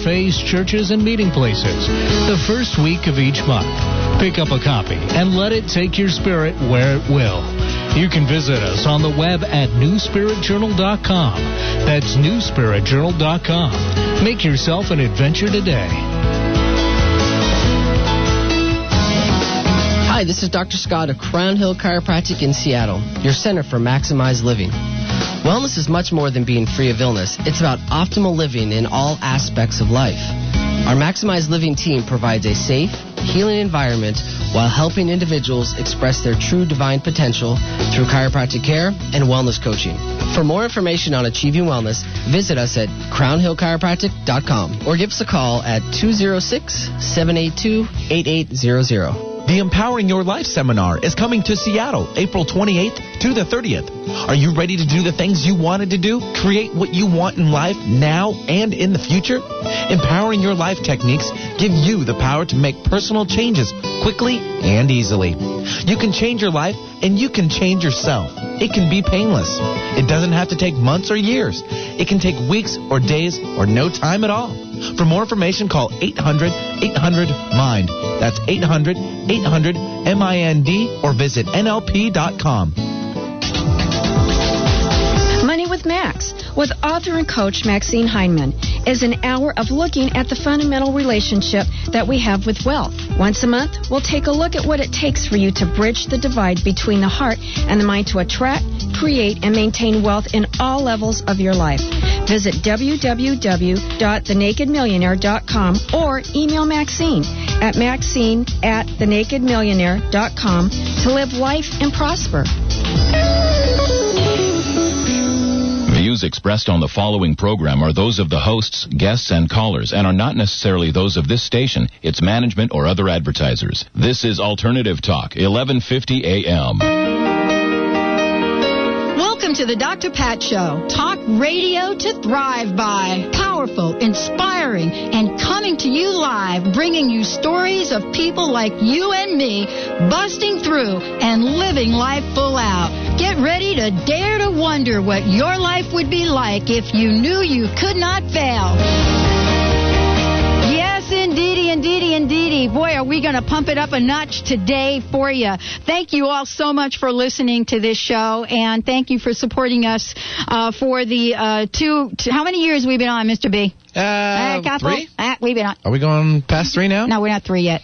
cafes, churches, and meeting places the first week of each month. Pick up a copy and let it take your spirit where it will. You can visit us on the web at newspiritjournal.com. That's newspiritjournal.com. Make yourself an adventure today. Hi, this is Dr. Scott of Crown Hill Chiropractic in Seattle, your center for maximized living. Wellness is much more than being free of illness. It's about optimal living in all aspects of life. Our Maximized Living team provides a safe, healing environment while helping individuals express their true divine potential through chiropractic care and wellness coaching. For more information on achieving wellness, visit us at crownhillchiropractic.com or give us a call at 206 782 8800. The Empowering Your Life seminar is coming to Seattle April 28th to the 30th. Are you ready to do the things you wanted to do? Create what you want in life now and in the future? Empowering Your Life techniques give you the power to make personal changes quickly and easily. You can change your life and you can change yourself. It can be painless. It doesn't have to take months or years. It can take weeks or days or no time at all. For more information, call 800 800 MIND. That's 800 800 MIND or visit NLP.com. with author and coach Maxine Heineman is an hour of looking at the fundamental relationship that we have with wealth. Once a month, we'll take a look at what it takes for you to bridge the divide between the heart and the mind to attract, create, and maintain wealth in all levels of your life. Visit www.thenakedmillionaire.com or email Maxine at maxine at thenakedmillionaire.com to live life and prosper. Views expressed on the following program are those of the hosts, guests, and callers and are not necessarily those of this station, its management, or other advertisers. This is Alternative Talk, 1150 AM. Welcome to the Dr. Pat Show. Talk radio to thrive by. Powerful, inspiring, and coming to you live, bringing you stories of people like you and me busting through and living life full out. Get ready to dare to wonder what your life would be like if you knew you could not fail. Yes, indeedy, indeedy, indeedy. Boy, are we going to pump it up a notch today for you. Thank you all so much for listening to this show, and thank you for supporting us uh, for the uh, two, two. How many years we've been on, Mr. B? Uh, couple? three? Uh, we've been on. Are we going past three now? No, we're not three yet.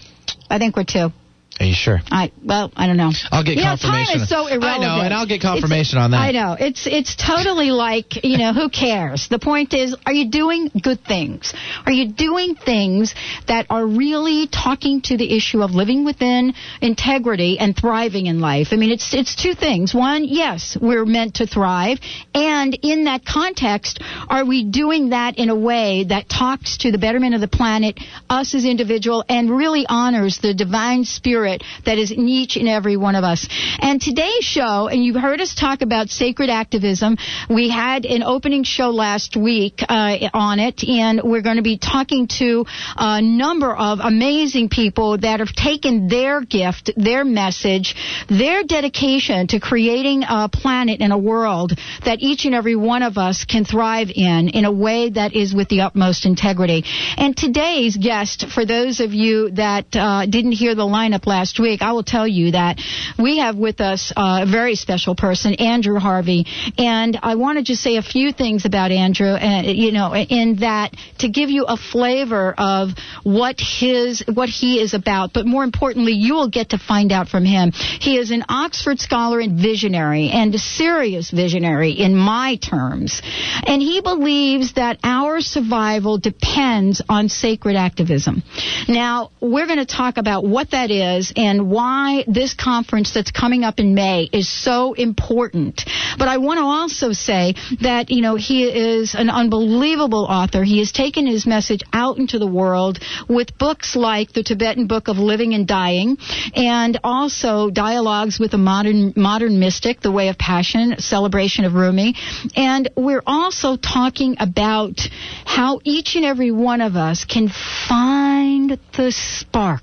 I think we're two. Are you sure? I well, I don't know. I'll get you know, confirmation. time is so irrelevant. I know, and I'll get confirmation on that. I know. It's it's totally like you know who cares. The point is, are you doing good things? Are you doing things that are really talking to the issue of living within integrity and thriving in life? I mean, it's it's two things. One, yes, we're meant to thrive, and in that context, are we doing that in a way that talks to the betterment of the planet, us as individual, and really honors the divine spirit that is in each and every one of us. And today's show, and you've heard us talk about sacred activism. We had an opening show last week uh, on it, and we're going to be talking to a number of amazing people that have taken their gift, their message, their dedication to creating a planet and a world that each and every one of us can thrive in, in a way that is with the utmost integrity. And today's guest, for those of you that uh, didn't hear the lineup last week, I will tell you that we have with us uh, a very special person, Andrew Harvey. And I want to just say a few things about Andrew, uh, you know, in that to give you a flavor of what his, what he is about. But more importantly, you will get to find out from him. He is an Oxford scholar and visionary, and a serious visionary in my terms. And he believes that our survival depends on sacred activism. Now, we're going to talk about what that is and why this conference that's coming up in May is so important. But I want to also say that, you know, he is an unbelievable author. He has taken his message out into the world with books like The Tibetan Book of Living and Dying and also Dialogues with a Modern, Modern Mystic, The Way of Passion, Celebration of Rumi. And we're also talking about how each and every one of us can find the spark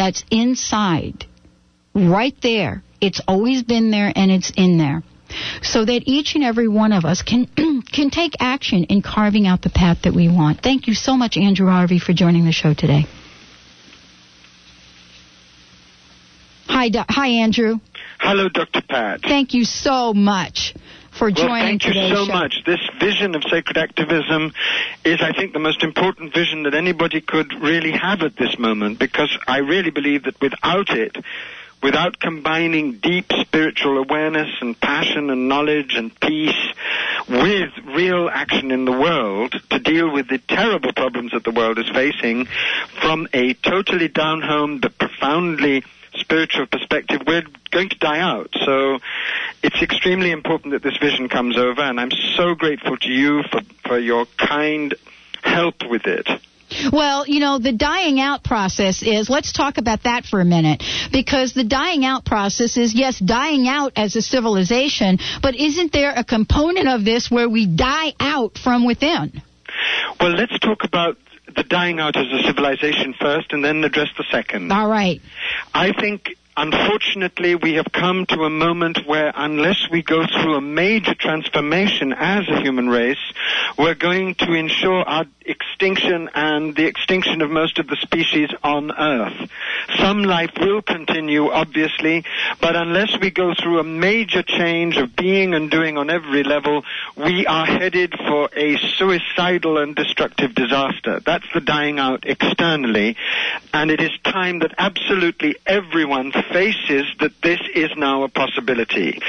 that's inside, right there. It's always been there and it's in there. so that each and every one of us can can take action in carving out the path that we want. Thank you so much, Andrew Harvey, for joining the show today. Hi, Do- hi, Andrew. Hello, Dr. Pat. Thank you so much for Well, joining thank you so show. much. This vision of sacred activism is, I think, the most important vision that anybody could really have at this moment because I really believe that without it, without combining deep spiritual awareness and passion and knowledge and peace with real action in the world to deal with the terrible problems that the world is facing from a totally down home but profoundly spiritual perspective, we're going to die out. So it's extremely important that this vision comes over, and I'm so grateful to you for, for your kind help with it. Well, you know, the dying out process is, let's talk about that for a minute. Because the dying out process is, yes, dying out as a civilization, but isn't there a component of this where we die out from within? Well, let's talk about the dying out as a civilization first and then address the second. All right. I think, unfortunately, we have come to a moment where unless we go through a major transformation as a human race, we're going to ensure our extinction and the extinction of most of the species on Earth. Some life will continue, obviously, but unless we go through a major change of being and doing on every level, we are headed for a suicidal and destructive disaster. That's the dying out externally, and it is time that absolutely everyone faces that this is now a possibility.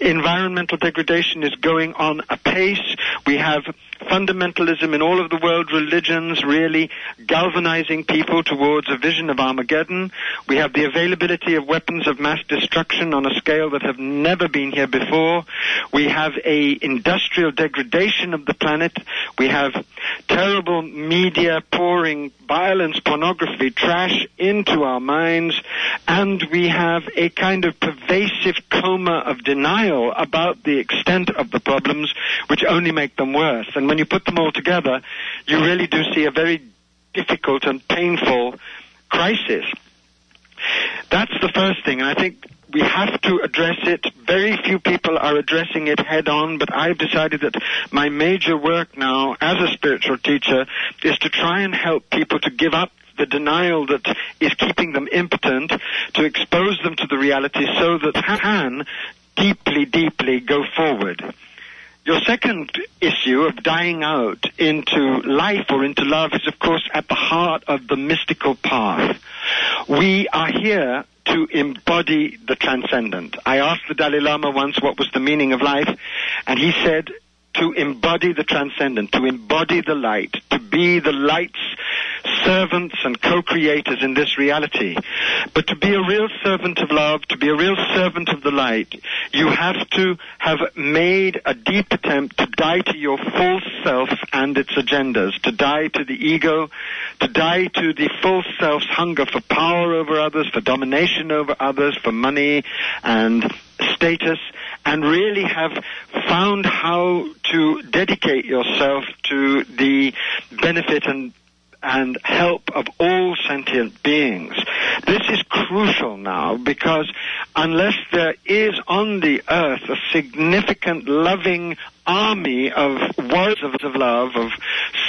Environmental degradation is going on apace. We have fundamentalism in all of the world religions really galvanizing people towards a vision of Armageddon. We have the availability of weapons of mass destruction on a scale that have never been here before. We have a industrial degradation of the planet. We have terrible media pouring violence, pornography, trash into our minds, and we have a kind of pervasive coma of denial about the extent of the problems, which only make them worse. And when you put them all together, you really do see a very difficult and painful crisis. That's the first thing, and I think we have to address it. Very few people are addressing it head on, but I've decided that my major work now as a spiritual teacher is to try and help people to give up the denial that is keeping them impotent, to expose them to the reality so that can deeply, deeply go forward. Your second issue of dying out into life or into love is, of course, at the heart of the mystical path. We are here to embody the transcendent. I asked the Dalai Lama once what was the meaning of life, and he said, to embody the transcendent, to embody the light, to be the light's servants and co-creators in this reality. But to be a real servant of love, to be a real servant of the light, you have to have made a deep attempt to die to your false self and its agendas, to die to the ego, to die to the false self's hunger for power over others, for domination over others, for money and status, and really have found how to dedicate yourself to the benefit and and help of all sentient beings. This is crucial now because unless there is on the earth a significant loving army of warriors of love, of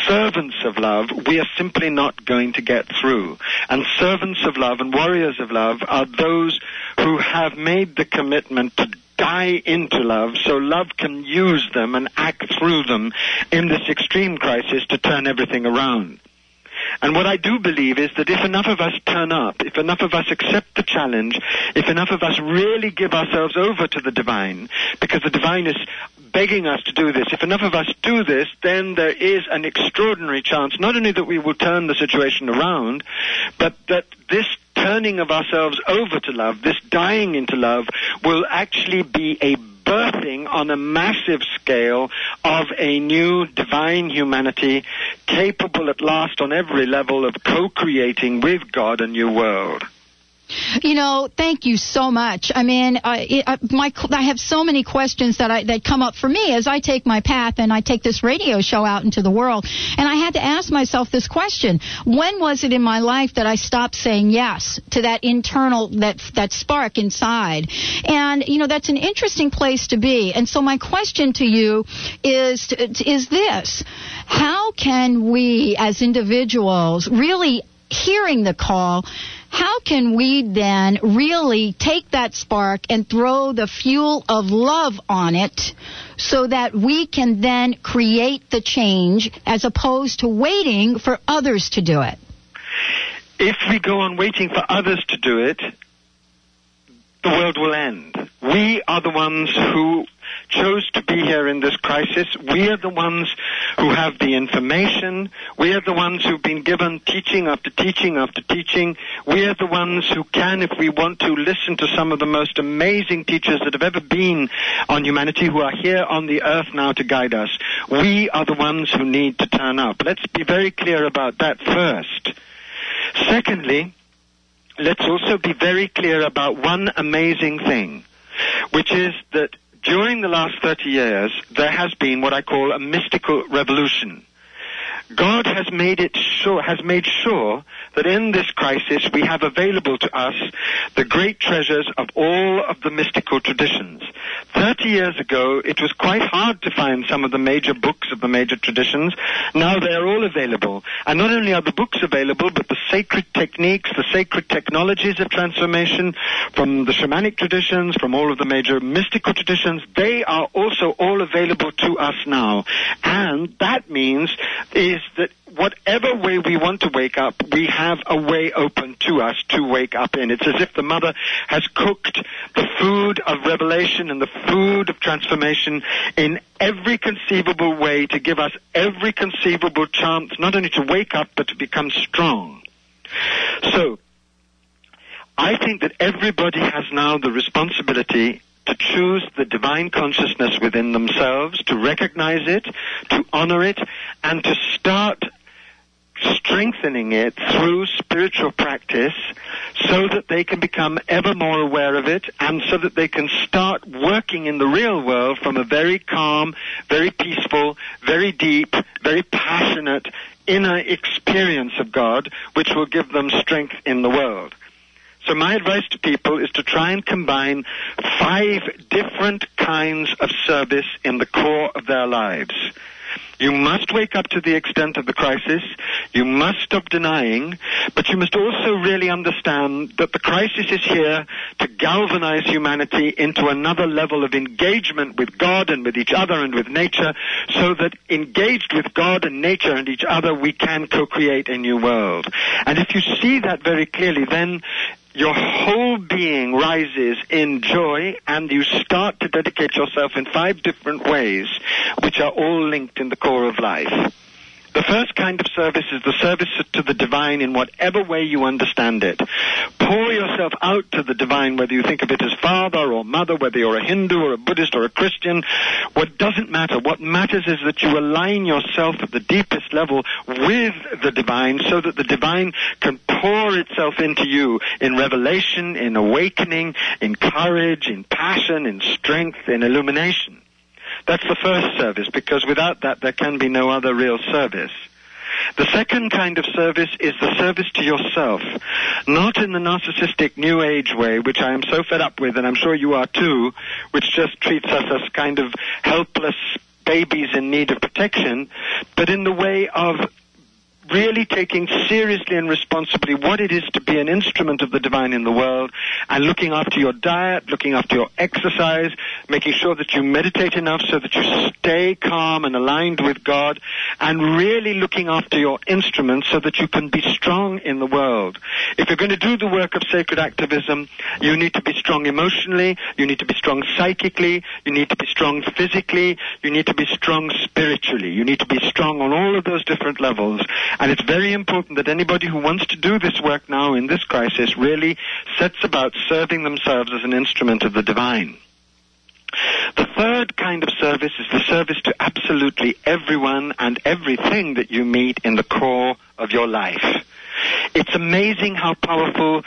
servants of love, we are simply not going to get through. And servants of love and warriors of love are those who have made the commitment to die into love so love can use them and act through them in this extreme crisis to turn everything around. And what I do believe is that if enough of us turn up, if enough of us accept the challenge, if enough of us really give ourselves over to the divine, because the divine is begging us to do this, if enough of us do this, then there is an extraordinary chance not only that we will turn the situation around, but that this turning of ourselves over to love, this dying into love, will actually be a birthing on a massive scale of a new divine humanity capable at last on every level of co-creating with God a new world. You know, thank you so much. I mean, I, I, my, I have so many questions that I, that come up for me as I take my path and I take this radio show out into the world. And I had to ask myself this question: When was it in my life that I stopped saying yes to that internal that that spark inside? And you know, that's an interesting place to be. And so my question to you is is this: How can we, as individuals, really hearing the call? How can we then really take that spark and throw the fuel of love on it so that we can then create the change as opposed to waiting for others to do it? If we go on waiting for others to do it, the world will end. We are the ones who chose to be here in this crisis. We are the ones who have the information. We are the ones who've been given teaching after teaching after teaching. We are the ones who can, if we want to, listen to some of the most amazing teachers that have ever been on humanity who are here on the earth now to guide us. We are the ones who need to turn up. Let's be very clear about that first. Secondly, let's also be very clear about one amazing thing, which is that during the last 30 years, there has been what I call a mystical revolution. God has made it sure, has made sure that in this crisis we have available to us the great treasures of all of the mystical traditions. Thirty years ago, it was quite hard to find some of the major books of the major traditions. Now they are all available. And not only are the books available, but the sacred techniques, the sacred technologies of transformation from the shamanic traditions, from all of the major mystical traditions, they are also all available to us now. And that means is is that whatever way we want to wake up, we have a way open to us to wake up in. It's as if the mother has cooked the food of revelation and the food of transformation in every conceivable way to give us every conceivable chance not only to wake up but to become strong. So, I think that everybody has now the responsibility to choose the divine consciousness within themselves, to recognize it, to honor it, and to start strengthening it through spiritual practice so that they can become ever more aware of it and so that they can start working in the real world from a very calm, very peaceful, very deep, very passionate inner experience of God which will give them strength in the world. So my advice to people is to try and combine five different kinds of service in the core of their lives. You must wake up to the extent of the crisis. You must stop denying, but you must also really understand that the crisis is here to galvanize humanity into another level of engagement with God and with each other and with nature, so that engaged with God and nature and each other, we can co-create a new world. And if you see that very clearly, then your whole being rises in joy and you start to dedicate yourself in five different ways which are all linked in the core of life. The first kind of service is the service to the divine in whatever way you understand it. Pour yourself out to the divine, whether you think of it as father or mother, whether you're a Hindu or a Buddhist or a Christian. What doesn't matter. What matters is that you align yourself at the deepest level with the divine so that the divine can pour itself into you in revelation, in awakening, in courage, in passion, in strength, in illumination. That's the first service because without that there can be no other real service. The second kind of service is the service to yourself, not in the narcissistic new age way, which I am so fed up with, and I'm sure you are too, which just treats us as kind of helpless babies in need of protection, but in the way of really taking seriously and responsibly what it is to be an instrument of the divine in the world and looking after your diet, looking after your exercise, making sure that you meditate enough so that you stay calm and aligned with God and really looking after your instruments so that you can be strong in the world. If you're going to do the work of sacred activism, you need to be strong emotionally, you need to be strong psychically, you need to be strong physically, you need to be strong spiritually. You need to be strong on all of those different levels. And it's very important that anybody who wants to do this work now in this crisis really sets about serving themselves as an instrument of the divine. The third kind of service is the service to absolutely everyone and everything that you meet in the core of your life. It's amazing how powerful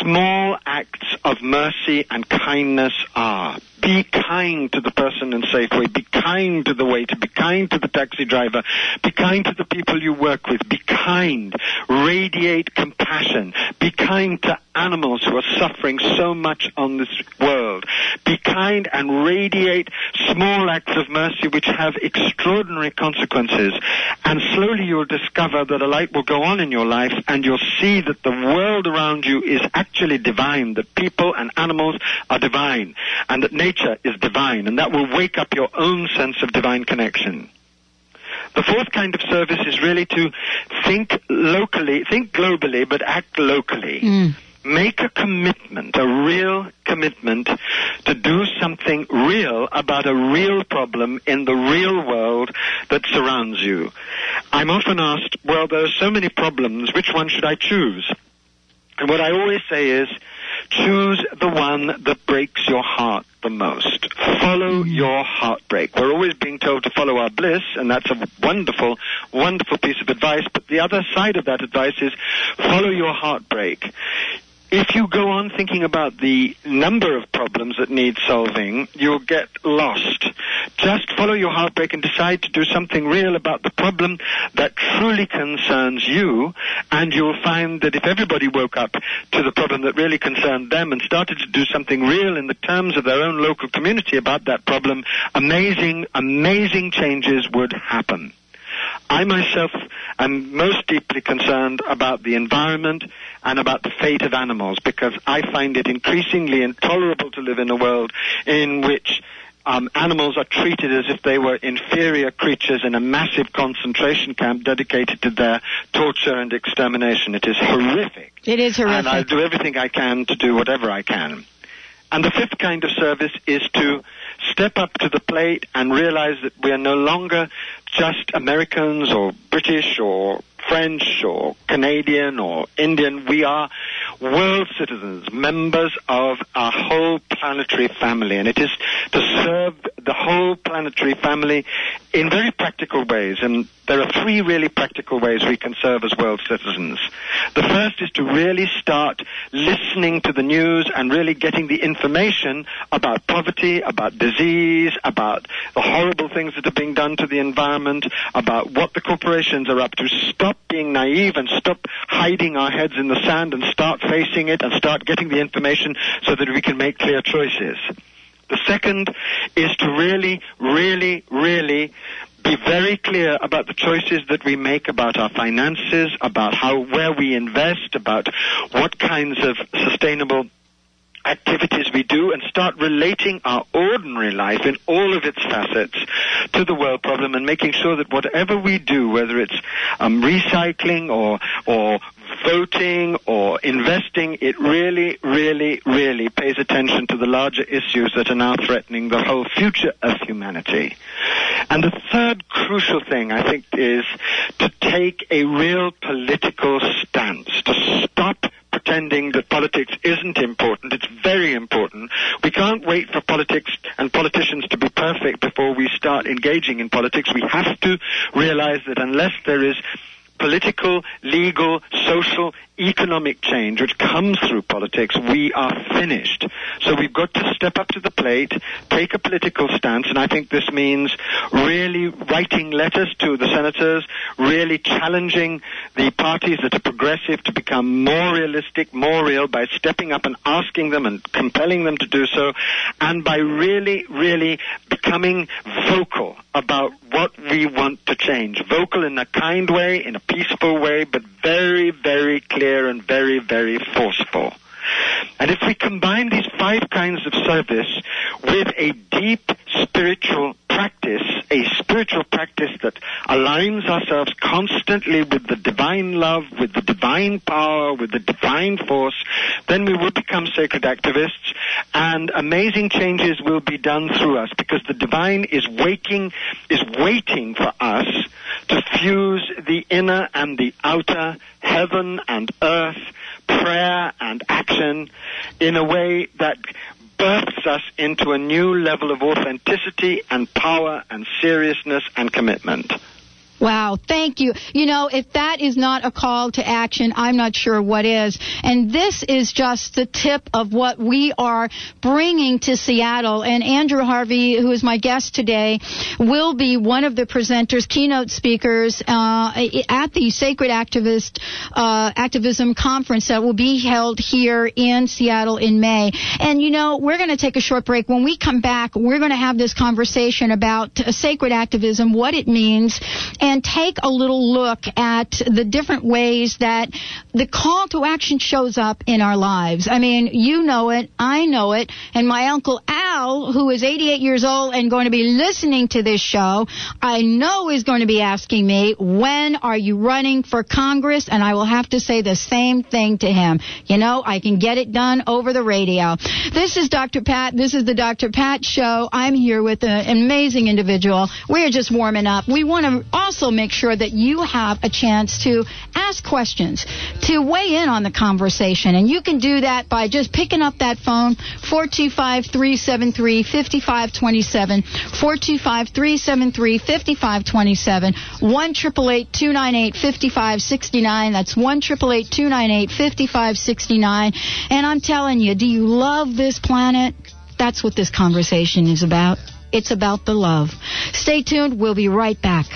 small acts of mercy and kindness are. Be kind to the person in Safeway. Be kind to the waiter. Be kind to the taxi driver. Be kind to the people you work with. Be kind. Radiate compassion. Be kind to animals who are suffering so much on this world. Be kind and radiate small acts of mercy which have extraordinary consequences. And slowly you'll discover that a light will go on in your life and you'll see that the world around you is actually divine, that people and animals are divine, and that nature is divine, and that will wake up your own sense of divine connection. The fourth kind of service is really to think locally, think globally, but act locally. Mm. Make a commitment, a real commitment to do something real about a real problem in the real world that surrounds you. I'm often asked, well, there are so many problems, which one should I choose? And what I always say is, choose the one that breaks your heart the most. Follow mm. your heartbreak. We're always being told to follow our bliss, and that's a wonderful, wonderful piece of advice. But the other side of that advice is follow your heartbreak. If you go on thinking about the number of problems that need solving, you'll get lost. Just follow your heartbreak and decide to do something real about the problem that truly concerns you, and you'll find that if everybody woke up to the problem that really concerned them and started to do something real in the terms of their own local community about that problem, amazing, amazing changes would happen. I myself am most deeply concerned about the environment and about the fate of animals because I find it increasingly intolerable to live in a world in which um, animals are treated as if they were inferior creatures in a massive concentration camp dedicated to their torture and extermination. It is horrific. It is horrific. And I'll do everything I can to do whatever I can. And the fifth kind of service is to step up to the plate and realize that we are no longer just Americans or British or French or Canadian or Indian. We are world citizens, members of our whole planetary family, and it is to serve the whole planetary family in very practical ways. And there are three really practical ways we can serve as world citizens. The first is to really start listening to the news and really getting the information about poverty, about disease, about the horrible things that are being done to the environment, about what the corporations are up to. Stop being naive and stop hiding our heads in the sand and start facing it and start getting the information so that we can make clear choices. The second is to really, really, really be very clear about the choices that we make about our finances, about how where we invest, about what kinds of sustainable activities we do and start relating our ordinary life in all of its facets to the world problem and making sure that whatever we do, whether it's um, recycling or or voting or investing, it really, really, really pays attention to the larger issues that are now threatening the whole future of humanity. And the third crucial thing, I think, is to take a real political stance, to stop pretending that politics isn't important. It's very important. We can't wait for politics and politicians to be perfect before we start engaging in politics. We have to realize that unless there is political, legal, social, economic change which comes through politics, we are finished. So we've got to step up to the plate, take a political stance, and I think this means really writing letters to the senators, really challenging the parties that are progressive to become more realistic, more real by stepping up and asking them and compelling them to do so, and by really, really becoming vocal about what we want to change. Vocal in a kind way, in a peaceful way, but very, very clear and very, very forceful. And if we combine these five kinds of service with a deep spiritual practice, a spiritual practice that aligns ourselves constantly with the divine love, with the divine power, with the divine force, then we will become sacred activists and amazing changes will be done through us because the divine is waking, is waiting for us to fuse the inner and the outer, heaven and earth, prayer and action in a way that births us into a new level of authenticity and power and seriousness and commitment. Wow, thank you. You know, if that is not a call to action, I'm not sure what is. And this is just the tip of what we are bringing to Seattle. And Andrew Harvey, who is my guest today, will be one of the presenters, keynote speakers uh, at the Sacred Activist uh, Activism Conference that will be held here in Seattle in May. And you know, we're going to take a short break. When we come back, we're going to have this conversation about sacred activism, what it means and take a little look at the different ways that the call to action shows up in our lives. I mean, you know it, I know it, and my uncle Al, who is 88 years old and going to be listening to this show, I know is going to be asking me, when are you running for Congress? And I will have to say the same thing to him. You know, I can get it done over the radio. This is Dr. Pat. This is the Dr. Pat Show. I'm here with an amazing individual. We're just warming up. We want to also make sure that you have a chance to ask questions, to weigh in on the conversation. And you can do that by just picking up that phone, 425 373 5527, 425 373 5527, 1 298 5569. That's 1 298 5569. And I'm telling you, do you love this planet? That's what this conversation is about. It's about the love. Stay tuned. We'll be right back.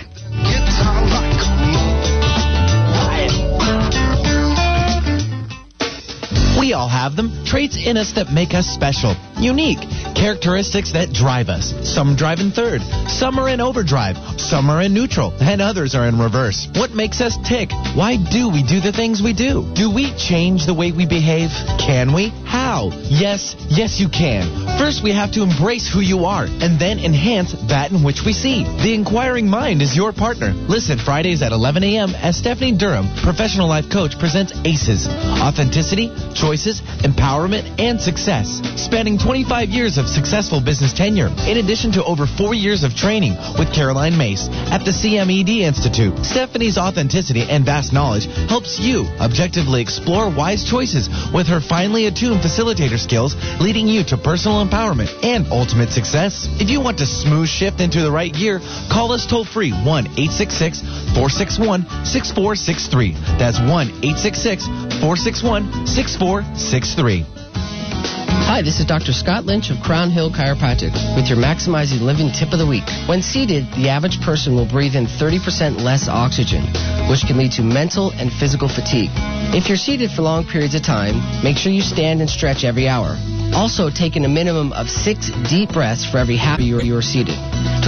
We all have them. Traits in us that make us special, unique, characteristics that drive us. Some drive in third, some are in overdrive, some are in neutral, and others are in reverse. What makes us tick? Why do we do the things we do? Do we change the way we behave? Can we? How? Yes, yes, you can. First, we have to embrace who you are, and then enhance that in which we see. The inquiring mind is your partner. Listen Fridays at 11 a.m. as Stephanie Durham, professional life coach, presents ACEs Authenticity, Choices, Empowerment, and Success. Spanning 25 years of successful business tenure, in addition to over four years of training with Caroline Myss at the CMED Institute. Stephanie's authenticity and vast knowledge helps you objectively explore wise choices with her finely attuned facilitator skills, leading you to personal empowerment and ultimate success. If you want to smooth shift into the right gear, call us toll free 1 866 461 6463. That's 1 866 461 6463. Hi, this is Dr. Scott Lynch of Crown Hill Chiropractic with your Maximizing Living tip of the week. When seated, the average person will breathe in 30% less oxygen, which can lead to mental and physical fatigue. If you're seated for long periods of time, make sure you stand and stretch every hour. Also, taking a minimum of six deep breaths for every half hour you are seated.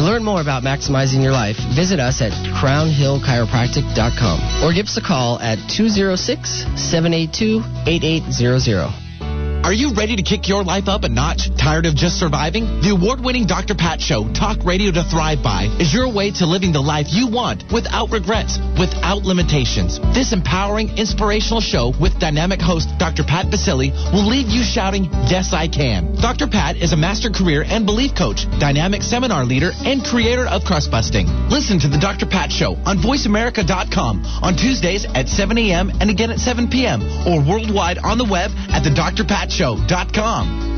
To learn more about maximizing your life, visit us at crownhillchiropractic.com or give us a call at 206 782 8800. Are you ready to kick your life up a notch? Tired of just surviving? The award-winning Dr. Pat Show, Talk Radio to Thrive By, is your way to living the life you want without regrets, without limitations. This empowering, inspirational show with dynamic host Dr. Pat Baccili will leave you shouting, Yes, I can. Dr. Pat is a master career and belief coach, dynamic seminar leader, and creator of Crust Busting. Listen to the Dr. Pat Show on VoiceAmerica.com on Tuesdays at 7 a.m. and again at 7 p.m. or worldwide on the web at the Dr. Pat Show.com.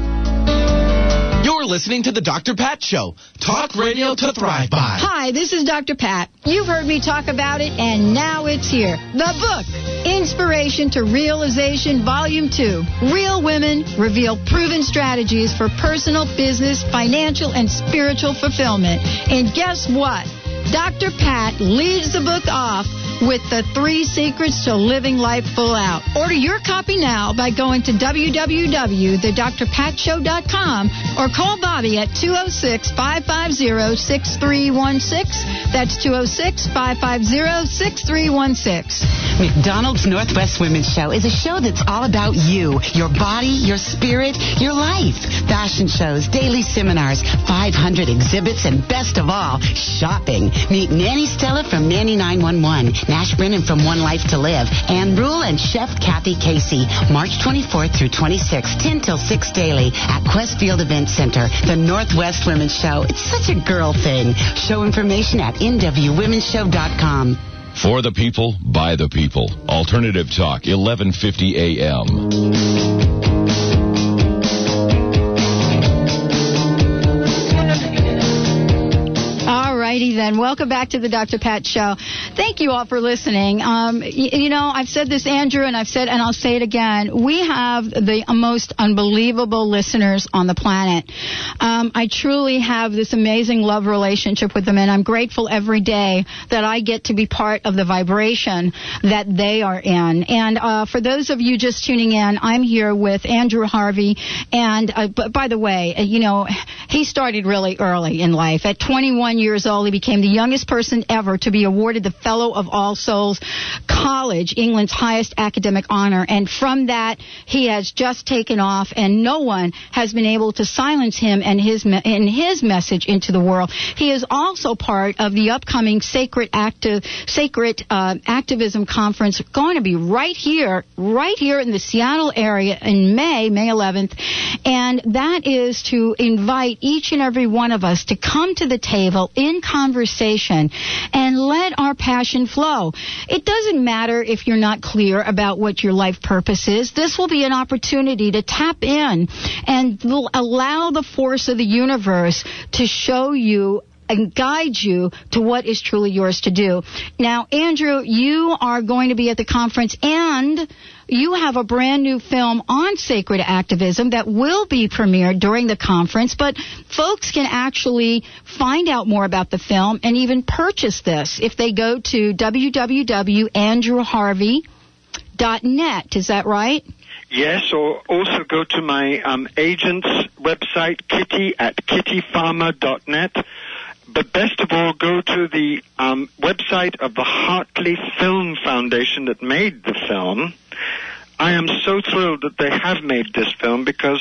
You're listening to the Dr. Pat Show. Talk radio to thrive by. Hi, this is Dr. Pat. You've heard me talk about it, and now it's here. The book, Inspiration to Realization, Volume 2. Real women reveal proven strategies for personal, business, financial, and spiritual fulfillment. And guess what? Dr. Pat leads the book off with the three secrets to living life full out. Order your copy now by going to www.thedrpatshow.com or call Bobby at 206-550-6316. That's 206-550-6316. McDonald's Northwest Women's Show is a show that's all about you, your body, your spirit, your life. Fashion shows, daily seminars, 500 exhibits, and best of all, shopping. Meet Nanny Stella from Nanny 911, Nash Brennan from One Life to Live, Ann Rule and Chef Kathy Casey, March 24th through 26th, 10 till 6 daily at Qwest Field Event Center, the Northwest Women's Show. It's such a girl thing. Show information at nwwomenshow.com. For the people, by the people. Alternative Talk, 1150 AM. Righty then. Welcome back to the Dr. Pat Show. Thank you all for listening. Um, y- you know, I've said this, Andrew, and I've said, and I'll say it again. We have the most unbelievable listeners on the planet. Um, I truly have this amazing love relationship with them, and I'm grateful every day that I get to be part of the vibration that they are in. And uh, for those of you just tuning in, I'm here with Andrew Harvey. And uh, b- by the way, uh, you know, he started really early in life. At 21 years old, he became the youngest person ever to be awarded the Fellow of All Souls College, England's highest academic honor. And from that, he has just taken off, and no one has been able to silence him and his me- and his message into the world. He is also part of the upcoming Sacred Active Sacred uh, Activism Conference, going to be right here, right here in the Seattle area in May, May 11th, and that is to invite each and every one of us to come to the table in conversation and let our passion flow. It doesn't matter if you're not clear about what your life purpose is. This will be an opportunity to tap in and allow the force of the universe to show you and guide you to what is truly yours to do. Now, Andrew, you are going to be at the conference and you have a brand new film on sacred activism that will be premiered during the conference, but folks can actually find out more about the film and even purchase this if they go to www.andrewharvey.net. Is that right? Yes, or also go to my um, agent's website, kitty at kittyfarmer.net. But best of all, go to the um, website of the Hartley Film Foundation that made the film. I am so thrilled that they have made this film because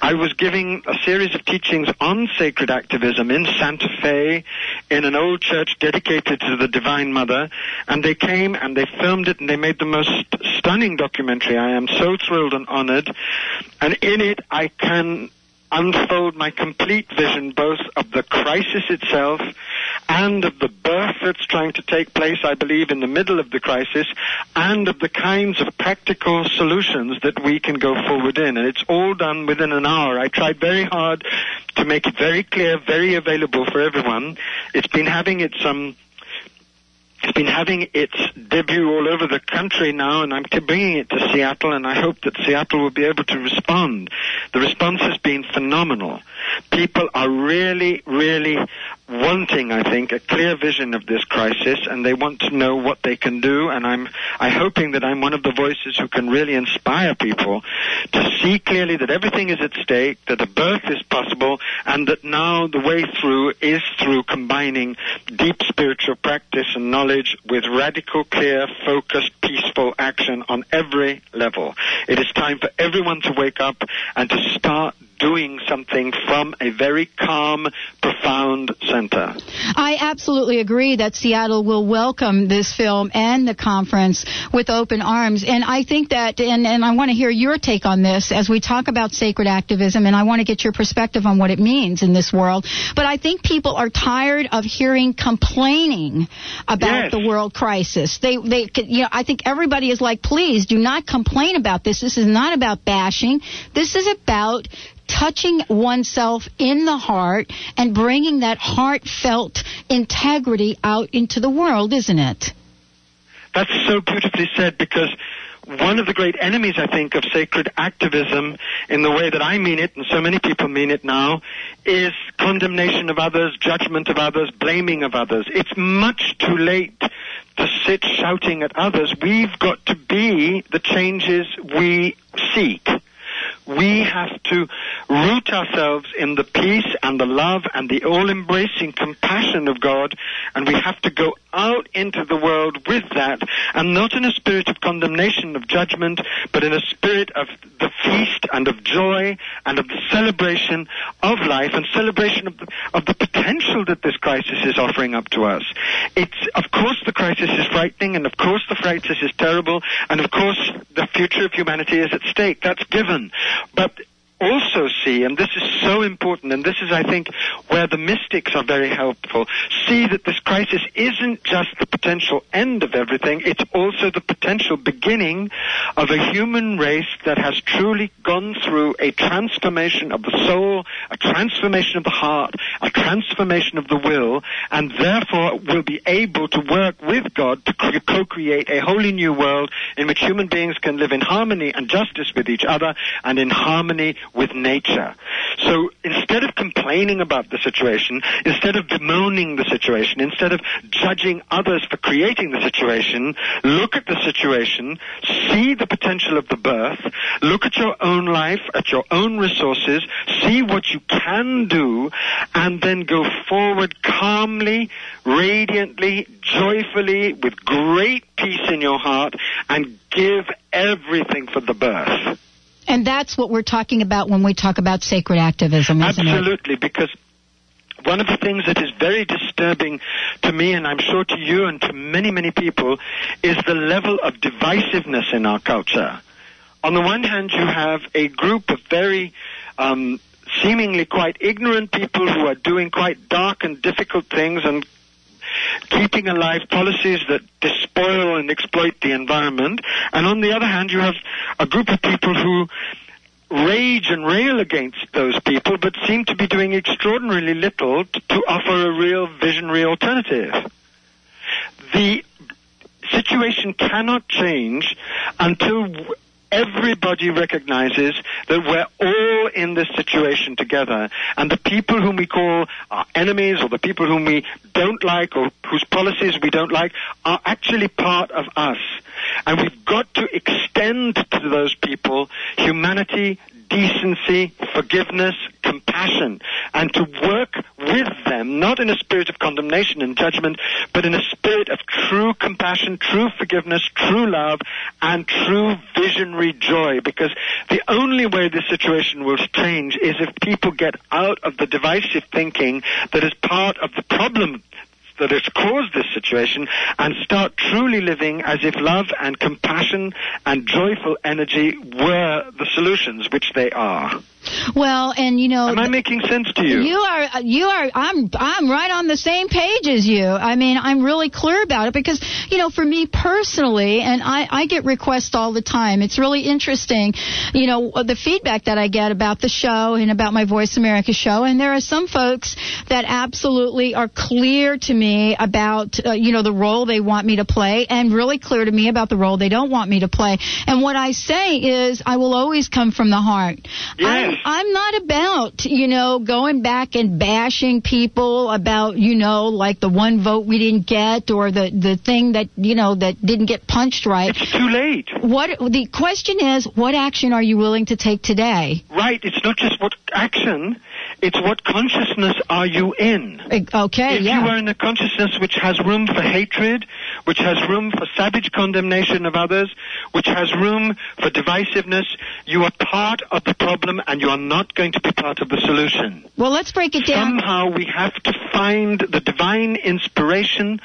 I was giving a series of teachings on sacred activism in Santa Fe in an old church dedicated to the Divine Mother, and they came and they filmed it and they made the most stunning documentary. I am so thrilled and honored. And in it, I can unfold my complete vision both of the crisis itself and of the birth that's trying to take place, I believe, in the middle of the crisis, and of the kinds of practical solutions that we can go forward in. And it's all done within an hour. I tried very hard to make it very clear, very available for everyone. It's been having its um, it's been having its debut all over the country now, and I'm bringing it to Seattle, and I hope that Seattle will be able to respond. The response has been phenomenal. People are really, really wanting, I think, a clear vision of this crisis, and they want to know what they can do. And I'm, I'm hoping that I'm one of the voices who can really inspire people to see clearly that everything is at stake, that a birth is possible, and that now the way through is through combining deep spiritual practice and knowledge with radical, clear, focused, peaceful action on every level. It is time for everyone to wake up and to start doing something from a very calm, profound center. I absolutely agree that Seattle will welcome this film and the conference with open arms. And I think that, and, and I want to hear your take on this as we talk about sacred activism, and I want to get your perspective on what it means in this world. But I think people are tired of hearing complaining about Yes. the world crisis. They, they, you know, I think everybody is like, please do not complain about this. This is not about bashing. This is about touching oneself in the heart and bringing that heartfelt integrity out into the world, isn't it? That's so beautifully said because one of the great enemies, I think, of sacred activism in the way that I mean it, and so many people mean it now, is condemnation of others, judgment of others, blaming of others. It's much too late to sit shouting at others. We've got to be the changes we seek. We have to root ourselves in the peace and the love and the all-embracing compassion of God, and we have to go out into the world with that, and not in a spirit of condemnation, of judgment, but in a spirit of the feast and of joy and of the celebration of life and celebration of the, of the potential that this crisis is offering up to us. It's, of course, the crisis is frightening, and of course, the crisis is terrible, and of course, the future of humanity is at stake. That's given. But also see, and this is so important, and this is, I think, where the mystics are very helpful, see that this crisis isn't just the potential end of everything, it's also the potential beginning of a human race that has truly gone through a transformation of the soul, a transformation of the heart, a transformation of the will, and therefore will be able to work with God to co-create a wholly new world in which human beings can live in harmony and justice with each other and in harmony with nature. So instead of complaining about the situation, instead of bemoaning the situation, instead of judging others for creating the situation, look at the situation, see the potential of the birth, look at your own life, at your own resources, see what you can do, and then go forward calmly, radiantly, joyfully, with great peace in your heart, and give everything for the birth. And that's what we're talking about when we talk about sacred activism, isn't Absolutely, because one of the things that is very disturbing to me, and I'm sure to you and to many, many people, is the level of divisiveness in our culture. On the one hand, you have a group of very um, seemingly quite ignorant people who are doing quite dark and difficult things and keeping alive policies that despoil and exploit the environment. And on the other hand, you have a group of people who rage and rail against those people, but seem to be doing extraordinarily little to, offer a real visionary alternative. The situation cannot change until everybody recognizes that we're all in this situation together and the people whom we call our enemies or the people whom we don't like or whose policies we don't like are actually part of us. And we've got to extend to those people humanity, decency, forgiveness, compassion, and to work with them, not in a spirit of condemnation and judgment, but in a spirit of true compassion, true forgiveness, true love, and true visionary joy. Because the only way this situation will change is if people get out of the divisive thinking that is part of the problem that has caused this situation and start truly living as if love and compassion and joyful energy were the solutions, which they are. Well, and you know, Am I making sense to you? You are, you are. I'm, I'm right on the same page as you. I mean, I'm really clear about it because, you know, for me personally, and I, I get requests all the time. It's really interesting, you know, the feedback that I get about the show and about my Voice America show. And there are some folks that absolutely are clear to me about, uh, you know, the role they want me to play, and really clear to me about the role they don't want me to play. And what I say is, I will always come from the heart. Yes. I'm, I'm not about, you know, going back and bashing people about, you know, like the one vote we didn't get or the, the thing that, you know, that didn't get punched right. It's too late. What the question is, what action are you willing to take today? Right. It's not just what action, it's what consciousness are you in. Okay, if yeah. you are in a consciousness which has room for hatred, which has room for savage condemnation of others, which has room for divisiveness, you are part of the problem and you are not going to be part of the solution. well, let's break it down. Somehow we have to find the divine inspiration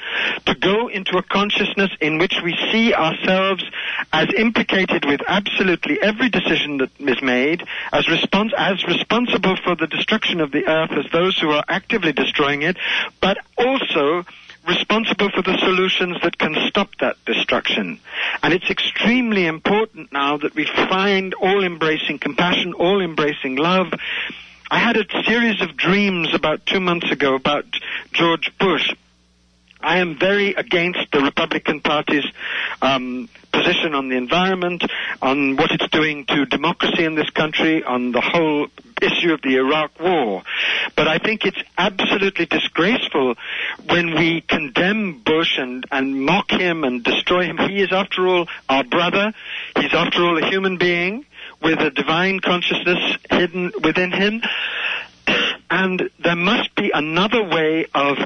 to go into a consciousness in which we see ourselves as implicated with absolutely every decision that is made, as, respons- as responsible for the destruction of the earth as those who are actively destroying it, but also responsible for the solutions that can stop that destruction. And it's extremely important now that we find all embracing compassion, all embracing love. I had a series of dreams about two months ago about George Bush. I am very against the Republican Party's um, position on the environment, on what it's doing to democracy in this country, on the whole issue of the Iraq War. But I think it's absolutely disgraceful when we condemn Bush and, and mock him and destroy him. He is, after all, our brother. He's, after all, a human being with a divine consciousness hidden within him. And there must be another way of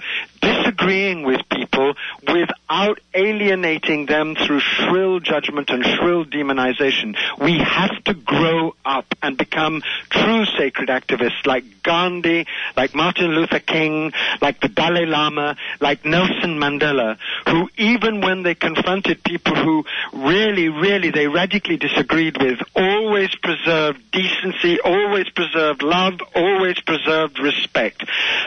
disagreeing with people without alienating them through shrill judgment and shrill demonization. We have to grow up and become true sacred activists like Gandhi, like Martin Luther King, like the Dalai Lama, like Nelson Mandela, who even when they confronted people who really, really they radically disagreed with, always preserved decency, always preserved love, always preserved respect.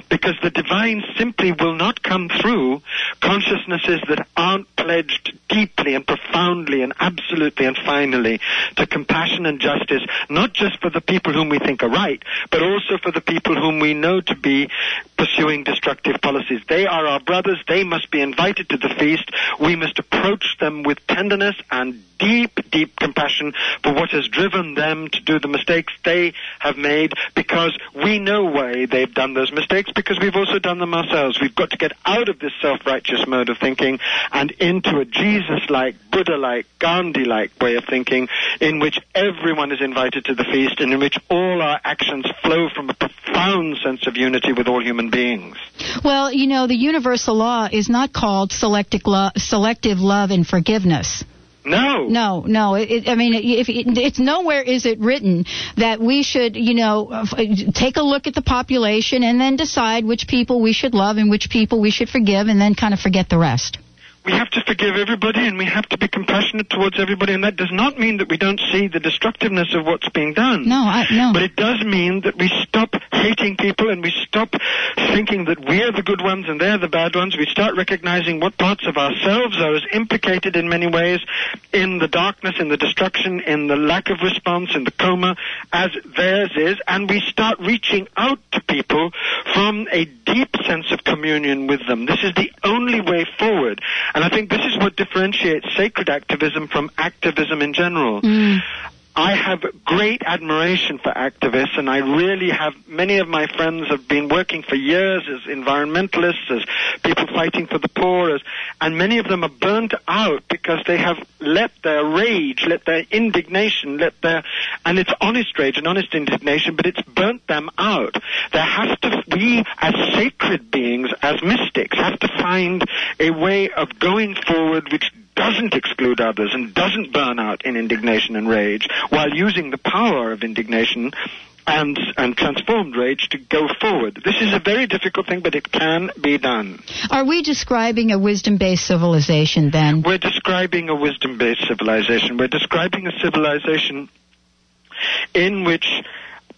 Because the divine simply will not come through consciousnesses that aren't pledged deeply and profoundly and absolutely and finally to compassion and justice, not just for the people whom we think are right, but also for the people whom we know to be pursuing destructive policies. They are our brothers. They must be invited to the feast. We must approach them with tenderness and deep, deep compassion for what has driven them to do the mistakes they have made because we know why they've done those mistakes because we've also done them ourselves. We've got to get out of this self-righteous mode of thinking and into a Jesus-like, Buddha-like, Gandhi-like way of thinking in which everyone is invited to the feast and in which all our actions flow from a profound sense of unity with all human beings. Well, you know, the universal law is not called selective, lo- selective love and forgiveness. No. No, no. It, I mean, if it, it's nowhere is it written that we should, you know, f- take a look at the population and then decide which people we should love and which people we should forgive, and then kind of forget the rest. We have to forgive everybody and we have to be compassionate towards everybody and that does not mean that we don't see the destructiveness of what's being done. No, I no. But it does mean that we stop hating people and we stop thinking that we're the good ones and they're the bad ones. We start recognizing what parts of ourselves are as implicated in many ways in the darkness, in the destruction, in the lack of response, in the coma as theirs is, and we start reaching out to people from a deep sense of communion with them. This is the only way forward. And I think this is what differentiates sacred activism from activism in general. Mm. I have great admiration for activists, and I really have. Many of my friends have been working for years as environmentalists, as people fighting for the poor, as, and many of them are burnt out because they have let their rage, let their indignation, let their, and it's honest rage and honest indignation, but it's burnt them out. There has to, we as sacred beings, as mystics, have to find a way of going forward which doesn't exclude others and doesn't burn out in indignation and rage while using the power of indignation and, and transformed rage to go forward. This is a very difficult thing, but it can be done. Are we describing a wisdom-based civilization then? We're describing a wisdom-based civilization. We're describing a civilization in which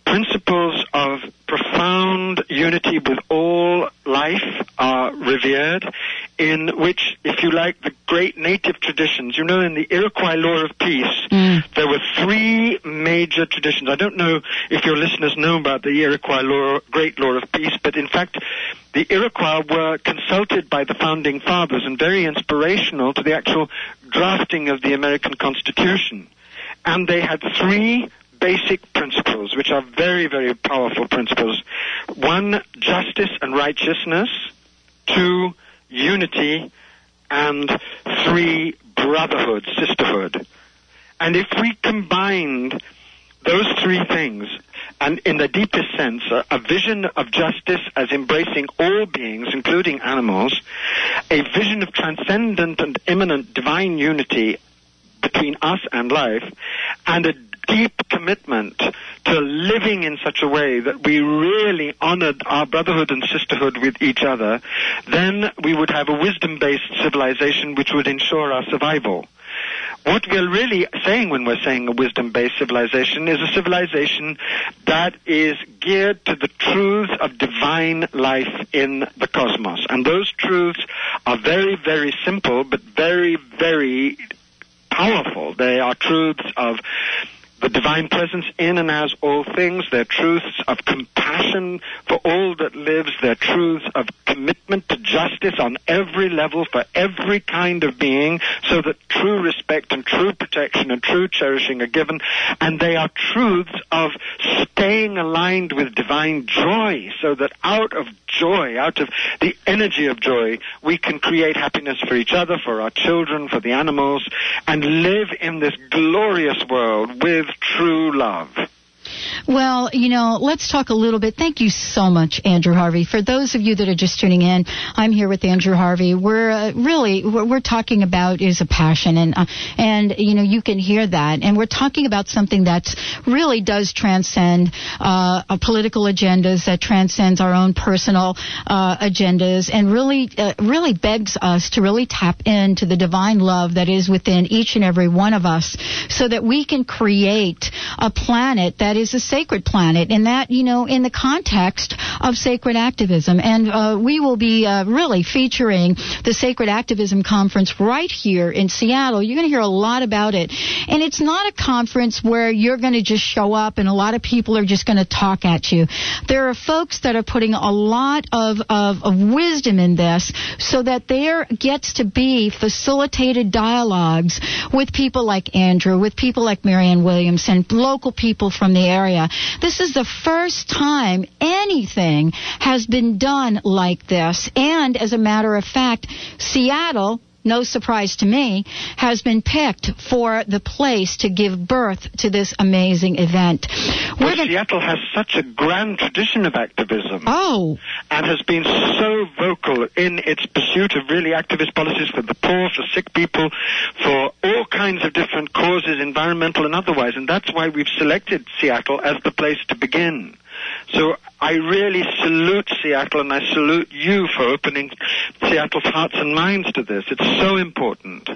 principles of profound unity with all life are revered, in which, if you like, the native traditions, you know, in the Iroquois law of peace, mm. there were three major traditions. I don't know if your listeners know about the Iroquois law, great law of peace, but in fact, the Iroquois were consulted by the founding fathers and very inspirational to the actual drafting of the American Constitution. And they had three basic principles, which are very, very powerful principles. One, justice and righteousness. Two, unity. And three, brotherhood, sisterhood. And if we combined those three things, and in the deepest sense, a, a, vision of justice as embracing all beings, including animals, a vision of transcendent and immanent divine unity between us and life, and a deep commitment to living in such a way that we really honored our brotherhood and sisterhood with each other, then we would have a wisdom-based civilization which would ensure our survival. What we're really saying when we're saying a wisdom-based civilization is a civilization that is geared to the truths of divine life in the cosmos. And those truths are very, very simple, but very, very powerful. They are truths of the divine presence in and as all things, their truths of compassion for all that lives, their truths of commitment to justice on every level for every kind of being, so that true respect and true protection and true cherishing are given, and they are truths of staying aligned with divine joy, so that out of joy, out of the energy of joy, we can create happiness for each other, for our children, for the animals, and live in this glorious world with true love. Well, you know, let's talk a little bit. Thank you so much, Andrew Harvey. For those of you that are just tuning in, I'm here with Andrew Harvey. We're uh, really what we're talking about is a passion, and uh, and you know you can hear that, and we're talking about something that really does transcend uh, political agendas, that transcends our own personal uh, agendas, and really uh, really begs us to really tap into the divine love that is within each and every one of us, so that we can create a planet that is a sacred planet, and that, you know, in the context of sacred activism. And uh, we will be uh, really featuring the Sacred Activism Conference right here in Seattle. You're going to hear a lot about it. And it's not a conference where you're going to just show up and a lot of people are just going to talk at you. There are folks that are putting a lot of, of, of wisdom in this so that there gets to be facilitated dialogues with people like Andrew, with people like Marianne Williamson, local people from the area. This is the first time anything has been done like this. And as a matter of fact, Seattle no surprise to me, has been picked for the place to give birth to this amazing event. Well, gonna... Seattle has such a grand tradition of activism. Oh. And has been so vocal in its pursuit of really activist policies for the poor, for sick people, for all kinds of different causes, environmental and otherwise. And that's why we've selected Seattle as the place to begin. So I really salute Seattle and I salute you for opening Seattle's hearts and minds to this. It's so important.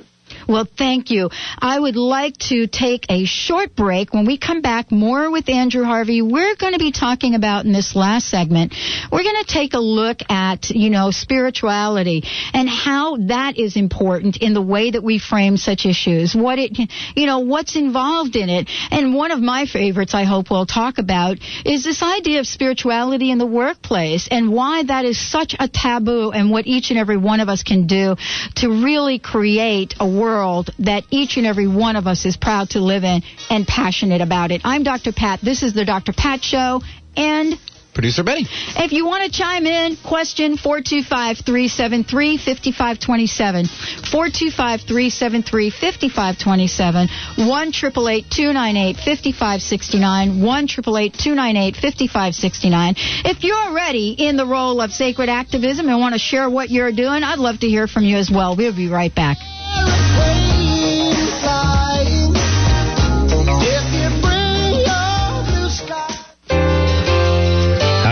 Well, thank you. I would like to take a short break. When we come back, more with Andrew Harvey. We're going to be talking about in this last segment, we're going to take a look at, you know, spirituality and how that is important in the way that we frame such issues. What it, you know, what's involved in it. And one of my favorites, I hope we'll talk about, is this idea of spirituality in the workplace and why that is such a taboo and what each and every one of us can do to really create a world world that each and every one of us is proud to live in and passionate about it. I'm Dr. Pat. This is the Dr. Pat Show. And Producer Betty. If you want to chime in, question 425-373-5527. 425-373-5527. 1-888-298-5569. 1-888-298-5569. If you're ready in the role of sacred activism and want to share what you're doing, I'd love to hear from you as well. We'll be right back.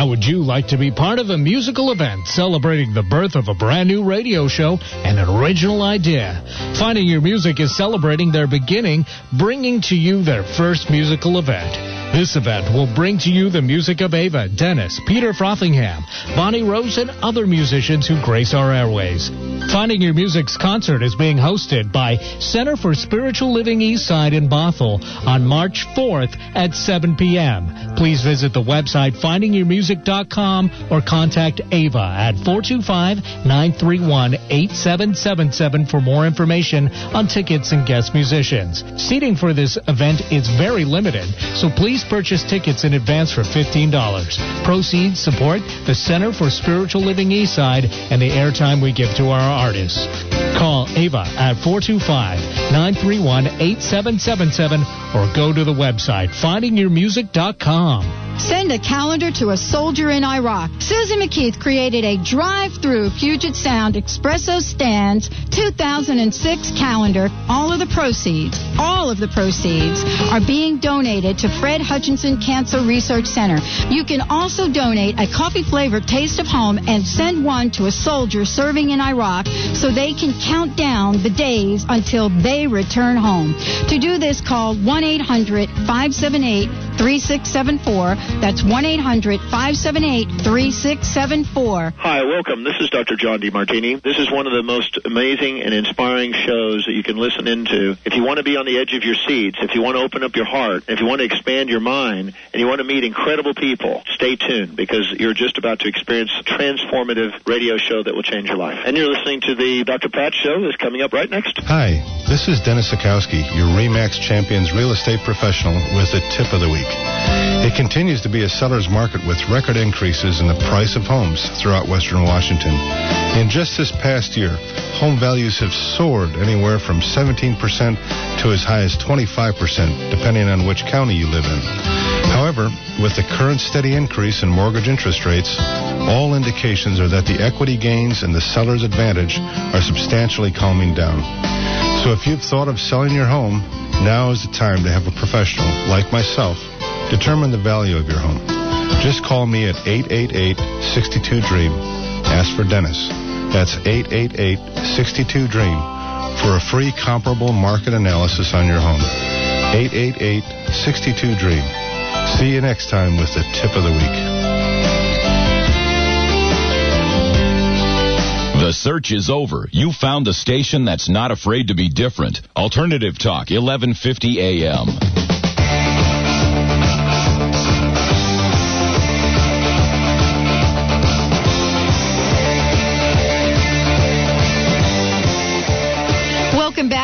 How would you like to be part of a musical event celebrating the birth of a brand new radio show and an original idea? Finding Your Music is celebrating their beginning, bringing to you their first musical event. This event will bring to you the music of Ava, Dennis, Peter Frothingham, Bonnie Rose, and other musicians who grace our airways. Finding Your Music's concert is being hosted by Center for Spiritual Living Eastside in Bothell on March 4th at 7 p.m. Please visit the website findingyourmusic.com or contact Ava at 425-931-8777 for more information on tickets and guest musicians. Seating for this event is very limited, so please Please purchase tickets in advance for $15. Proceeds support the Center for Spiritual Living Eastside and the airtime we give to our artists. Call Ava at 425-931-8777 or go to the website findingyourmusic.com. Send a calendar to a soldier in Iraq. Susan McKeith created a drive-through Puget Sound Espresso Stands 2006 calendar. All of the proceeds, all of the proceeds are being donated to Fred Hutchinson Cancer Research Center. You can also donate a coffee-flavored taste of home and send one to a soldier serving in Iraq so they can count down the days until they return home. To do this, call 1 800 578 1-800-578-3674 that's 1 800 578 3674. Hi, welcome. This is Dr. John Demartini. This is one of the most amazing and inspiring shows that you can listen into. If you want to be on the edge of your seats, if you want to open up your heart, if you want to expand your mind, and you want to meet incredible people, stay tuned because you're just about to experience a transformative radio show that will change your life. And you're listening to the Dr. Pat Show that's coming up right next. Hi, this is Dennis Sikowski, your REMAX Champions real estate professional with the tip of the week. Week. It continues to be a seller's market with record increases in the price of homes throughout western Washington. In just this past year, home values have soared anywhere from 17% to as high as 25%, depending on which county you live in. However, with the current steady increase in mortgage interest rates, all indications are that the equity gains and the seller's advantage are substantially calming down. So if you've thought of selling your home, now is the time to have a professional, like myself, determine the value of your home. Just call me at 888-62-DREAM. Ask for Dennis. That's 888-62-DREAM for a free comparable market analysis on your home. 888-62-DREAM. See you next time with the tip of the week. The search is over. You found the station that's not afraid to be different. Alternative Talk, 1150 AM.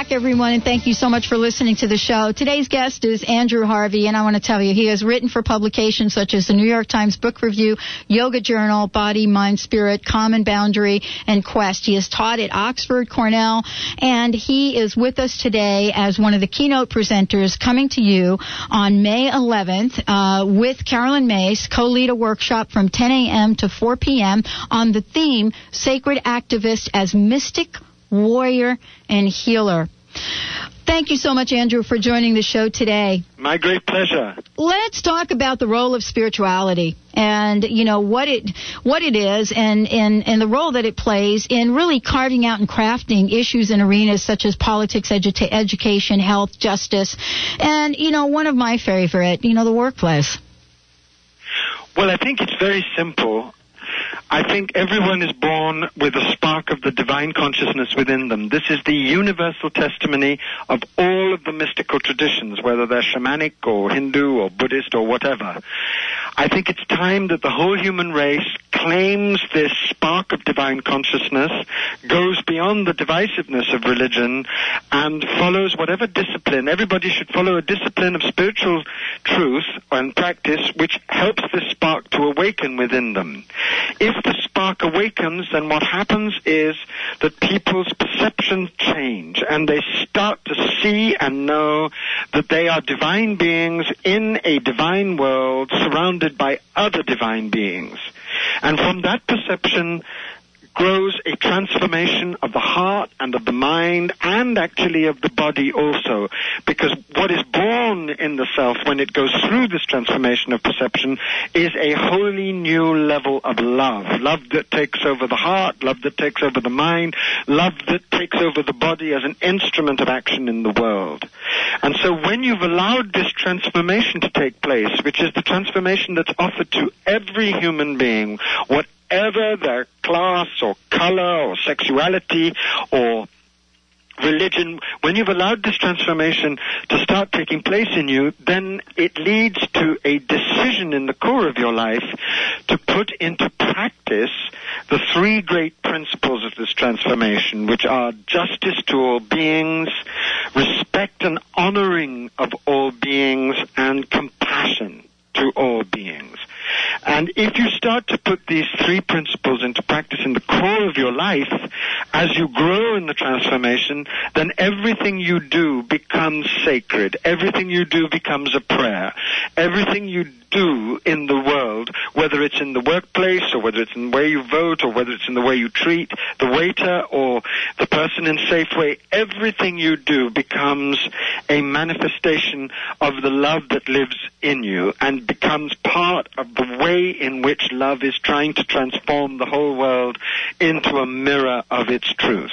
Back, everyone, and thank you so much for listening to the show. Today's guest is Andrew Harvey, and I want to tell you, he has written for publications such as the New York Times Book Review, Yoga Journal, Body, Mind, Spirit, Common Boundary, and Quest. He has taught at Oxford, Cornell, and he is with us today as one of the keynote presenters coming to you on May 11th uh, with Caroline Myss, co-lead a workshop from 10 a.m. to 4 p.m. on the theme Sacred Activist as Mystic warrior, and healer. Thank you so much, Andrew, for joining the show today. My great pleasure. Let's talk about the role of spirituality and you know what it what it is and and and the role that it plays in really carving out and crafting issues in arenas such as politics, edu- education, health, justice, and you know one of my favorite, you know, the workplace. Well, I think it's very simple. I think everyone is born with a spark of the divine consciousness within them. This is the universal testimony of all of the mystical traditions, whether they're shamanic or Hindu or Buddhist or whatever. I think it's time that the whole human race claims this spark of divine consciousness, goes beyond the divisiveness of religion, and follows whatever discipline. Everybody should follow a discipline of spiritual truth and practice which helps this spark to awaken within them. If the spark awakens, then what happens is that people's perceptions change and they start to see and know that they are divine beings in a divine world surrounded by other divine beings. And from that perception, grows a transformation of the heart and of the mind and actually of the body also. Because what is born in the self when it goes through this transformation of perception is a wholly new level of love. Love that takes over the heart, love that takes over the mind, love that takes over the body as an instrument of action in the world. And so when you've allowed this transformation to take place, which is the transformation that's offered to every human being, what whatever their class or color or sexuality or religion, when you've allowed this transformation to start taking place in you, then it leads to a decision in the core of your life to put into practice the three great principles of this transformation, which are justice to all beings, respect and honoring of all beings, and compassion to all beings. And if you start to put these three principles into practice in the core of your life, as you grow in the transformation, then everything you do becomes sacred. Everything you do becomes a prayer. Everything you do in the world, whether it's in the workplace or whether it's in the way you vote or whether it's in the way you treat the waiter or the person in Safeway, everything you do becomes a manifestation of the love that lives in you and becomes part of the way in which love is trying to transform the whole world into a mirror of its truth.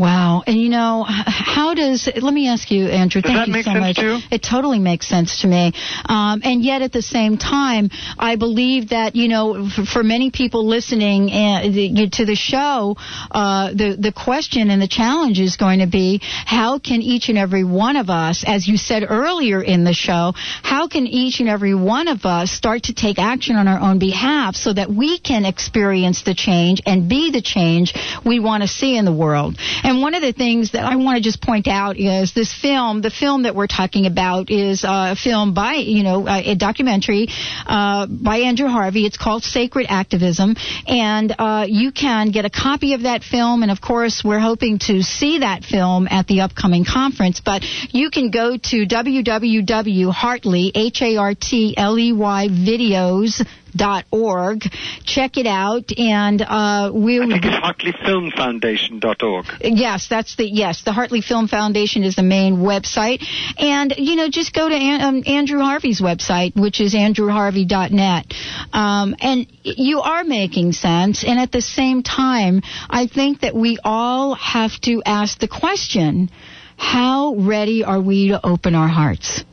Wow. And you know, how does, let me ask you, Andrew, does thank you so much. It totally makes sense to me. Um, and yet at the same time, I believe that, you know, for, for many people listening the, to the show, uh, the, the question and the challenge is going to be how can each and every one of us, as you said earlier in the show, how can each and every one of us start to take action on our own behalf so that we can experience the change and be the change we want to see in the world? And And one of the things that I want to just point out is this film, the film that we're talking about is a film by, you know, a documentary uh, by Andrew Harvey. It's called Sacred Activism. And uh, you can get a copy of that film. And of course, we're hoping to see that film at the upcoming conference. But you can go to www.hartley, H-A-R-T-L-E-Y videos dot org. Check it out, and uh, we. I think it's HartleyFilmFoundation.org. Yes, that's the yes. The Hartley Film Foundation is the main website, and you know just go to An- um, Andrew Harvey's website, which is andrewharvey.net, um, and you are making sense. And at the same time, I think that we all have to ask the question: How ready are we to open our hearts?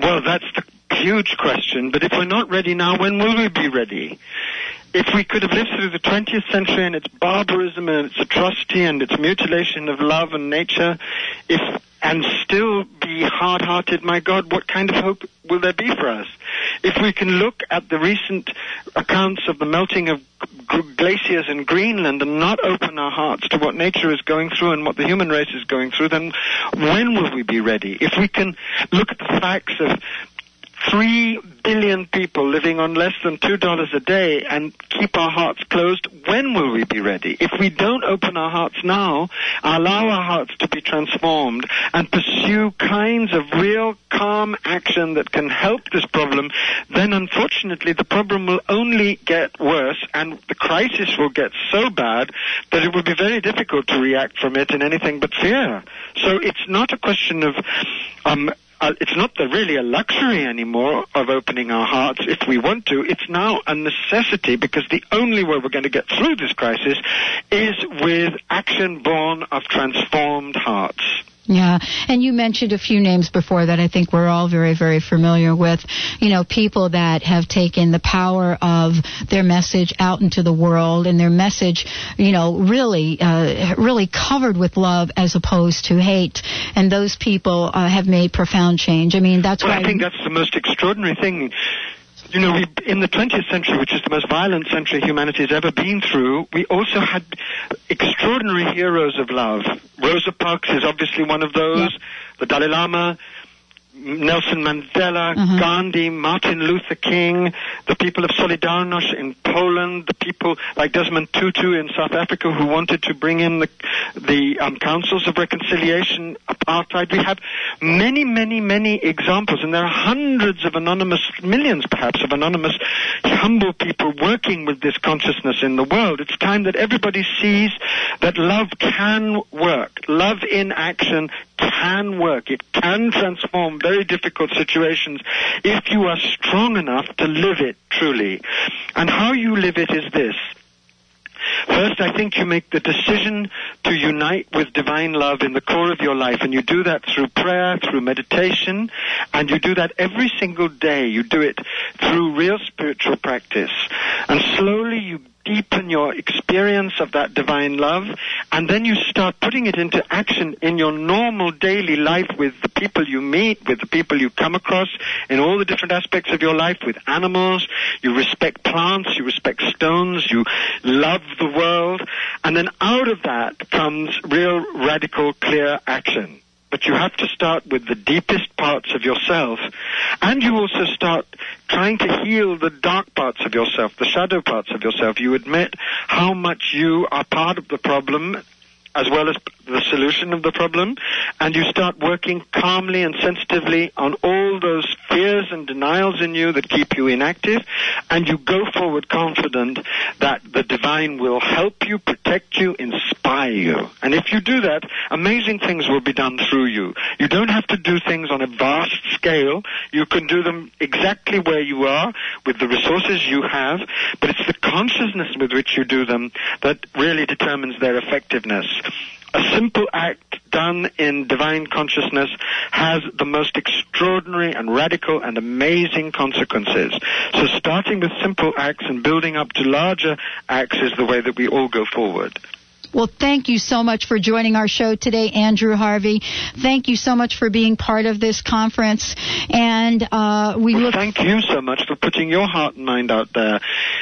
Well, that's the huge question, but if we're not ready now, when will we be ready? If we could have lived through the 20th century and its barbarism and its atrocity and its mutilation of love and nature, if and still be hard-hearted, my God, what kind of hope will there be for us? If we can look at the recent accounts of the melting of glaciers in Greenland and not open our hearts to what nature is going through and what the human race is going through, then when will we be ready? If we can look at the facts of three billion people living on less than two dollars a day and keep our hearts closed, when will we be ready? If we don't open our hearts now, allow our hearts to be transformed and pursue kinds of real calm action that can help this problem, then unfortunately the problem will only get worse and the crisis will get so bad that it will be very difficult to react from it in anything but fear. So it's not a question of um, uh, it's not the, really a luxury anymore of opening our hearts if we want to. It's now a necessity because the only way we're going to get through this crisis is with action born of transformed hearts. Yeah, and you mentioned a few names before that I think we're all very, very familiar with. You know, people that have taken the power of their message out into the world and their message, you know, really, uh, really covered with love as opposed to hate. And those people uh, have made profound change. I mean, that's well, why I think that's the most extraordinary thing. You know, we, in the 20th century, which is the most violent century humanity has ever been through, we also had extraordinary heroes of love. Rosa Parks is obviously one of those. The Dalai Lama, Nelson Mandela, Mhm. Gandhi, Martin Luther King, the people of Solidarność in Poland, the people like Desmond Tutu in South Africa who wanted to bring in the, the um, councils of reconciliation, apartheid. We have many, many, many examples, and there are hundreds of anonymous, millions perhaps, of anonymous, humble people working with this consciousness in the world. It's time that everybody sees that love can work. Love in action can work. It can transform very difficult situations if you are strong enough to live it truly. And how you live it is this. First, I think you make the decision to unite with divine love in the core of your life, and you do that through prayer, through meditation, and you do that every single day. You do it through real spiritual practice. And slowly you deepen your experience of that divine love, and then you start putting it into action in your normal daily life with the people you meet, with the people you come across, in all the different aspects of your life, with animals. You respect plants, you respect stones, you love the world, and then out of that comes real radical, clear action. But you have to start with the deepest parts of yourself, and you also start trying to heal the dark parts of yourself, the shadow parts of yourself. You admit how much you are part of the problem as well as the solution of the problem, and you start working calmly and sensitively on all those fears and denials in you that keep you inactive, and you go forward confident that the divine will help you, protect you, inspire you. And if you do that, amazing things will be done through you. You don't have to do things on a vast scale. You can do them exactly where you are with the resources you have, but it's the consciousness with which you do them that really determines their effectiveness. A simple act done in divine consciousness has the most extraordinary and radical and amazing consequences. So starting with simple acts and building up to larger acts is the way that we all go forward. Well, thank you so much for joining our show today, Andrew Harvey. Thank you so much for being part of this conference. And uh, we Well, look. thank you so much for putting your heart and mind out there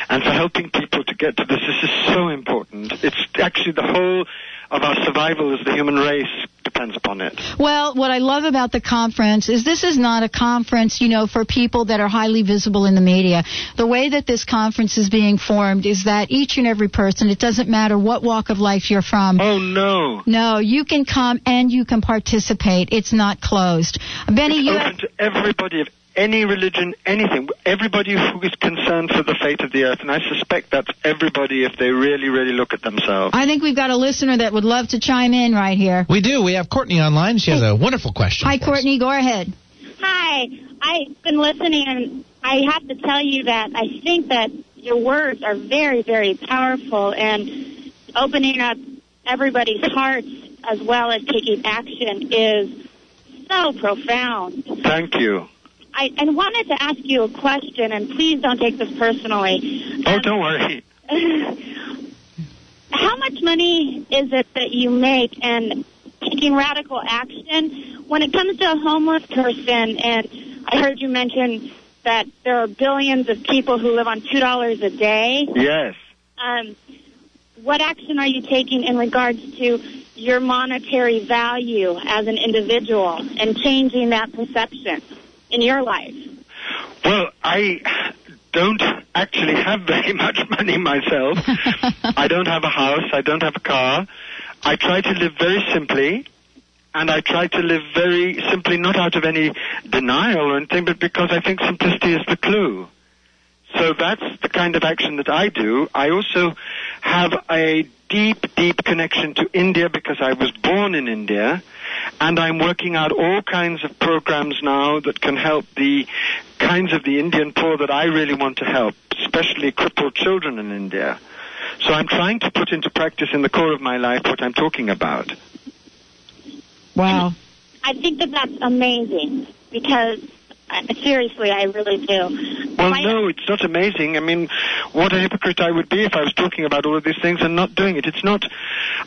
and for helping people to get to this. This is so important. It's actually the whole of our survival as the human race depends upon it. Well, what I love about the conference is this is not a conference, you know, for people that are highly visible in the media. The way that this conference is being formed is that each and every person, it doesn't matter what walk of life you're from. Oh no. No, you can come and you can participate. It's not closed. Benny, it's you open to everybody of any religion, anything, everybody who is concerned for the fate of the earth, and I suspect that's everybody if they really, really look at themselves. I think we've got a listener that would love to chime in right here. We do. We have Courtney online. She has a wonderful question. Hi, for us. Courtney. Go ahead. Hi, I've been listening, and I have to tell you that I think that your words are very, very powerful, and opening up everybody's hearts as well as taking action is so profound. Thank you. I, I wanted to ask you a question, and please don't take this personally. Oh, don't worry. How much money is it that you make and taking radical action when it comes to a homeless person? And I heard you mention that there are billions of people who live on two dollars a day. Yes. Um, what action are you taking in regards to your monetary value as an individual and changing that perception in your life? Well, I don't actually have very much money myself. I don't have a house. I don't have a car. I try to live very simply. And I try to live very simply, not out of any denial or anything, but because I think simplicity is the clue. So that's the kind of action that I do. I also have a deep, deep connection to India because I was born in India. And I'm working out all kinds of programs now that can help the kinds of the Indian poor that I really want to help, especially crippled children in India. So I'm trying to put into practice in the core of my life what I'm talking about. Wow. I think that that's amazing because Uh, seriously, I really do. Well, no, it's not amazing. I mean, what a hypocrite I would be if I was talking about all of these things and not doing it. It's not.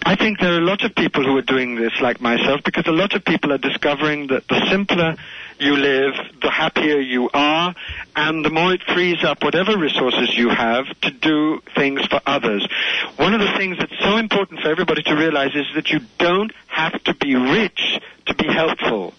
I think there are a lot of people who are doing this, like myself, because a lot of people are discovering that the simpler you live, the happier you are, and the more it frees up whatever resources you have to do things for others. One of the things that's so important for everybody to realize is that you don't have to be rich to be helpful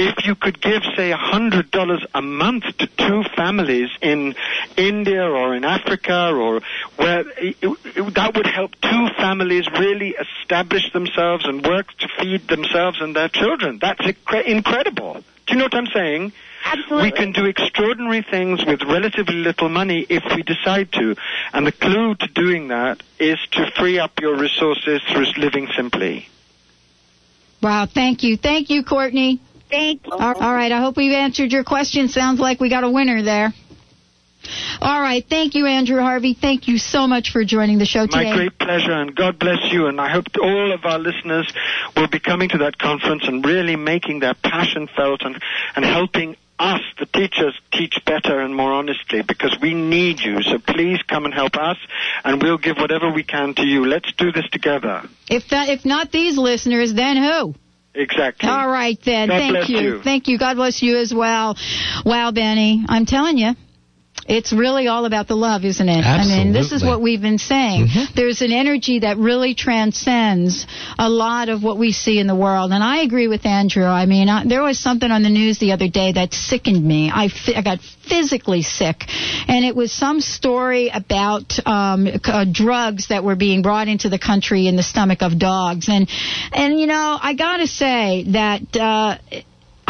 if you could give, say, a hundred dollars a month to two families in India or in Africa or where it, it, that would help two families really establish themselves and work to feed themselves and their children. That's incre- incredible. Do you know what I'm saying? Absolutely. We can do extraordinary things with relatively little money if we decide to. And the clue to doing that is to free up your resources through living simply. Wow. Thank you. Thank you, Courtney. Thank you. All all right. I hope we've answered your question. Sounds like we got a winner there. All right. Thank you, Andrew Harvey. Thank you so much for joining the show today. My great pleasure, and God bless you. And I hope all of our listeners will be coming to that conference and really making their passion felt and, and helping us, the teachers, teach better and more honestly because we need you. So please come and help us, and we'll give whatever we can to you. Let's do this together. If that, if not these listeners, then who? Exactly. All right then. God Thank bless you. Thank you. God bless you as well. Wow, Benny, I'm telling you. It's really all about the love, isn't it? Absolutely. I mean, this is what we've been saying. There's an energy that really transcends a lot of what we see in the world. And I agree with Andrew. I mean, I, there was something on the news the other day that sickened me. I, I got physically sick. And it was some story about um, uh, drugs that were being brought into the country in the stomach of dogs. And, and you know, I got to say that. Uh,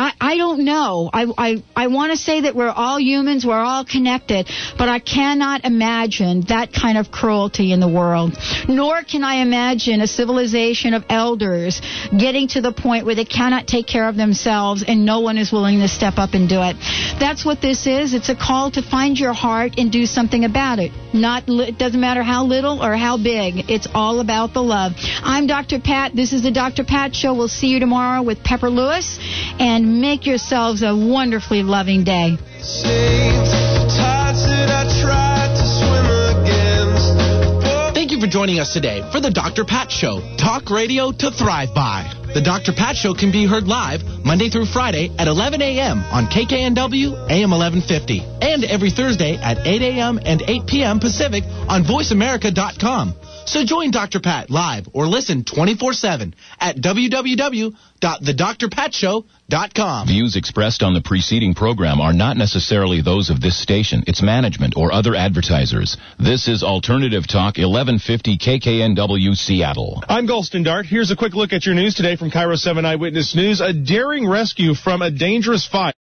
I, I don't know. I, I, I want to say that we're all humans, we're all connected, but I cannot imagine that kind of cruelty in the world. Nor can I imagine a civilization of elders getting to the point where they cannot take care of themselves and no one is willing to step up and do it. That's what this is. It's a call to find your heart and do something about it. Not, it doesn't matter how little or how big. It's all about the love. I'm Dr. Pat. This is the Dr. Pat Show. We'll see you tomorrow with Pepper Lewis and make yourselves a wonderfully loving day. Thank you for joining us today for the Dr. Pat Show, talk radio to thrive by. The Dr. Pat Show can be heard live Monday through Friday at 11 a.m. on KKNW AM 1150 and every Thursday at 8 a.m. and 8 p.m. Pacific on VoiceAmerica.com. So join Dr. Pat live or listen 24-7 at www.thedrpatshow.com. Views expressed on the preceding program are not necessarily those of this station, its management, or other advertisers. This is Alternative Talk 1150 KKNW Seattle. I'm Golston Dart. Here's a quick look at your news today from KIRO 7 Eyewitness News. A daring rescue from a dangerous fire.